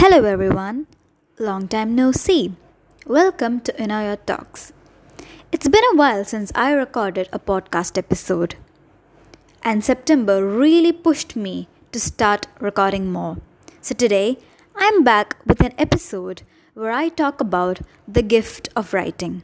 Hello everyone, long time no see. Welcome to Inaya Talks. It's been a while since I recorded a podcast episode, and September really pushed me to start recording more. So today, I'm back with an episode where I talk about the gift of writing.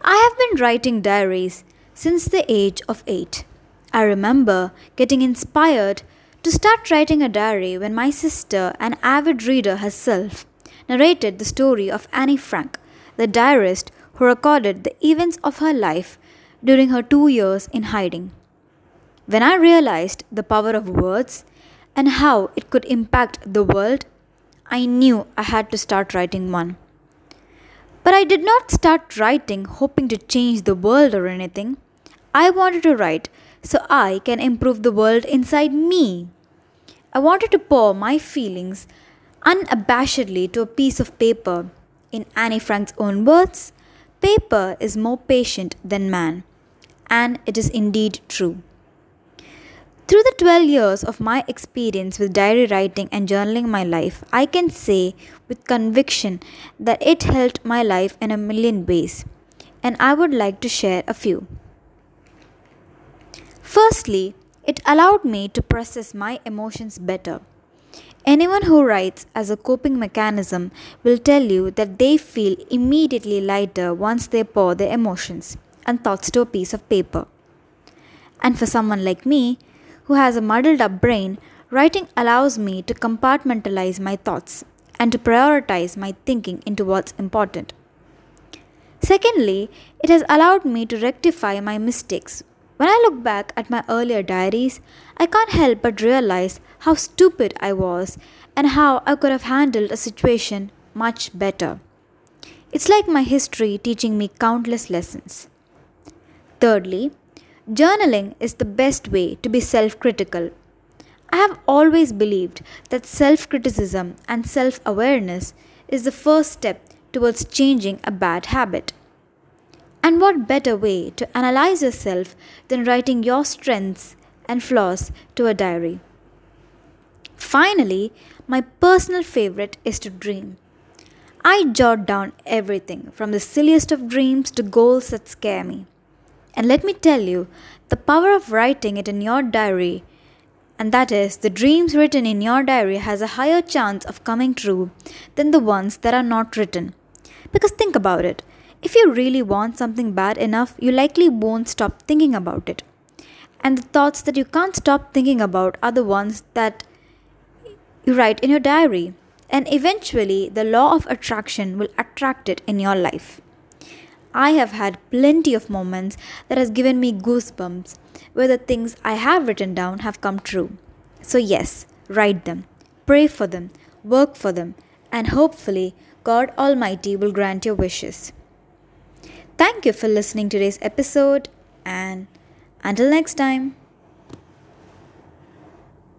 I have been writing diaries since the age of 8. I remember getting inspired to start writing a diary when my sister, an avid reader herself, narrated the story of Annie Frank, the diarist who recorded the events of her life during her two years in hiding. When I realized the power of words and how it could impact the world, I knew I had to start writing one. But I did not start writing hoping to change the world or anything. I wanted to write so I can improve the world inside me. I wanted to pour my feelings unabashedly to a piece of paper. In Annie Frank's own words, paper is more patient than man. And it is indeed true. Through the 12 years of my experience with diary writing and journaling my life, I can say with conviction that it helped my life in a million ways. And I would like to share a few. Firstly, it allowed me to process my emotions better. Anyone who writes as a coping mechanism will tell you that they feel immediately lighter once they pour their emotions and thoughts to a piece of paper. And for someone like me, who has a muddled up brain, writing allows me to compartmentalize my thoughts and to prioritize my thinking into what's important. Secondly, it has allowed me to rectify my mistakes when I look back at my earlier diaries, I can't help but realize how stupid I was and how I could have handled a situation much better. It's like my history teaching me countless lessons. Thirdly, journaling is the best way to be self critical. I have always believed that self criticism and self awareness is the first step towards changing a bad habit. And what better way to analyze yourself than writing your strengths and flaws to a diary? Finally, my personal favorite is to dream. I jot down everything from the silliest of dreams to goals that scare me. And let me tell you, the power of writing it in your diary, and that is, the dreams written in your diary has a higher chance of coming true than the ones that are not written. Because think about it if you really want something bad enough, you likely won't stop thinking about it. And the thoughts that you can't stop thinking about are the ones that you write in your diary. And eventually, the law of attraction will attract it in your life. I have had plenty of moments that has given me goosebumps where the things I have written down have come true. So yes, write them, pray for them, work for them, and hopefully God Almighty will grant your wishes. Thank you for listening to today's episode and until next time.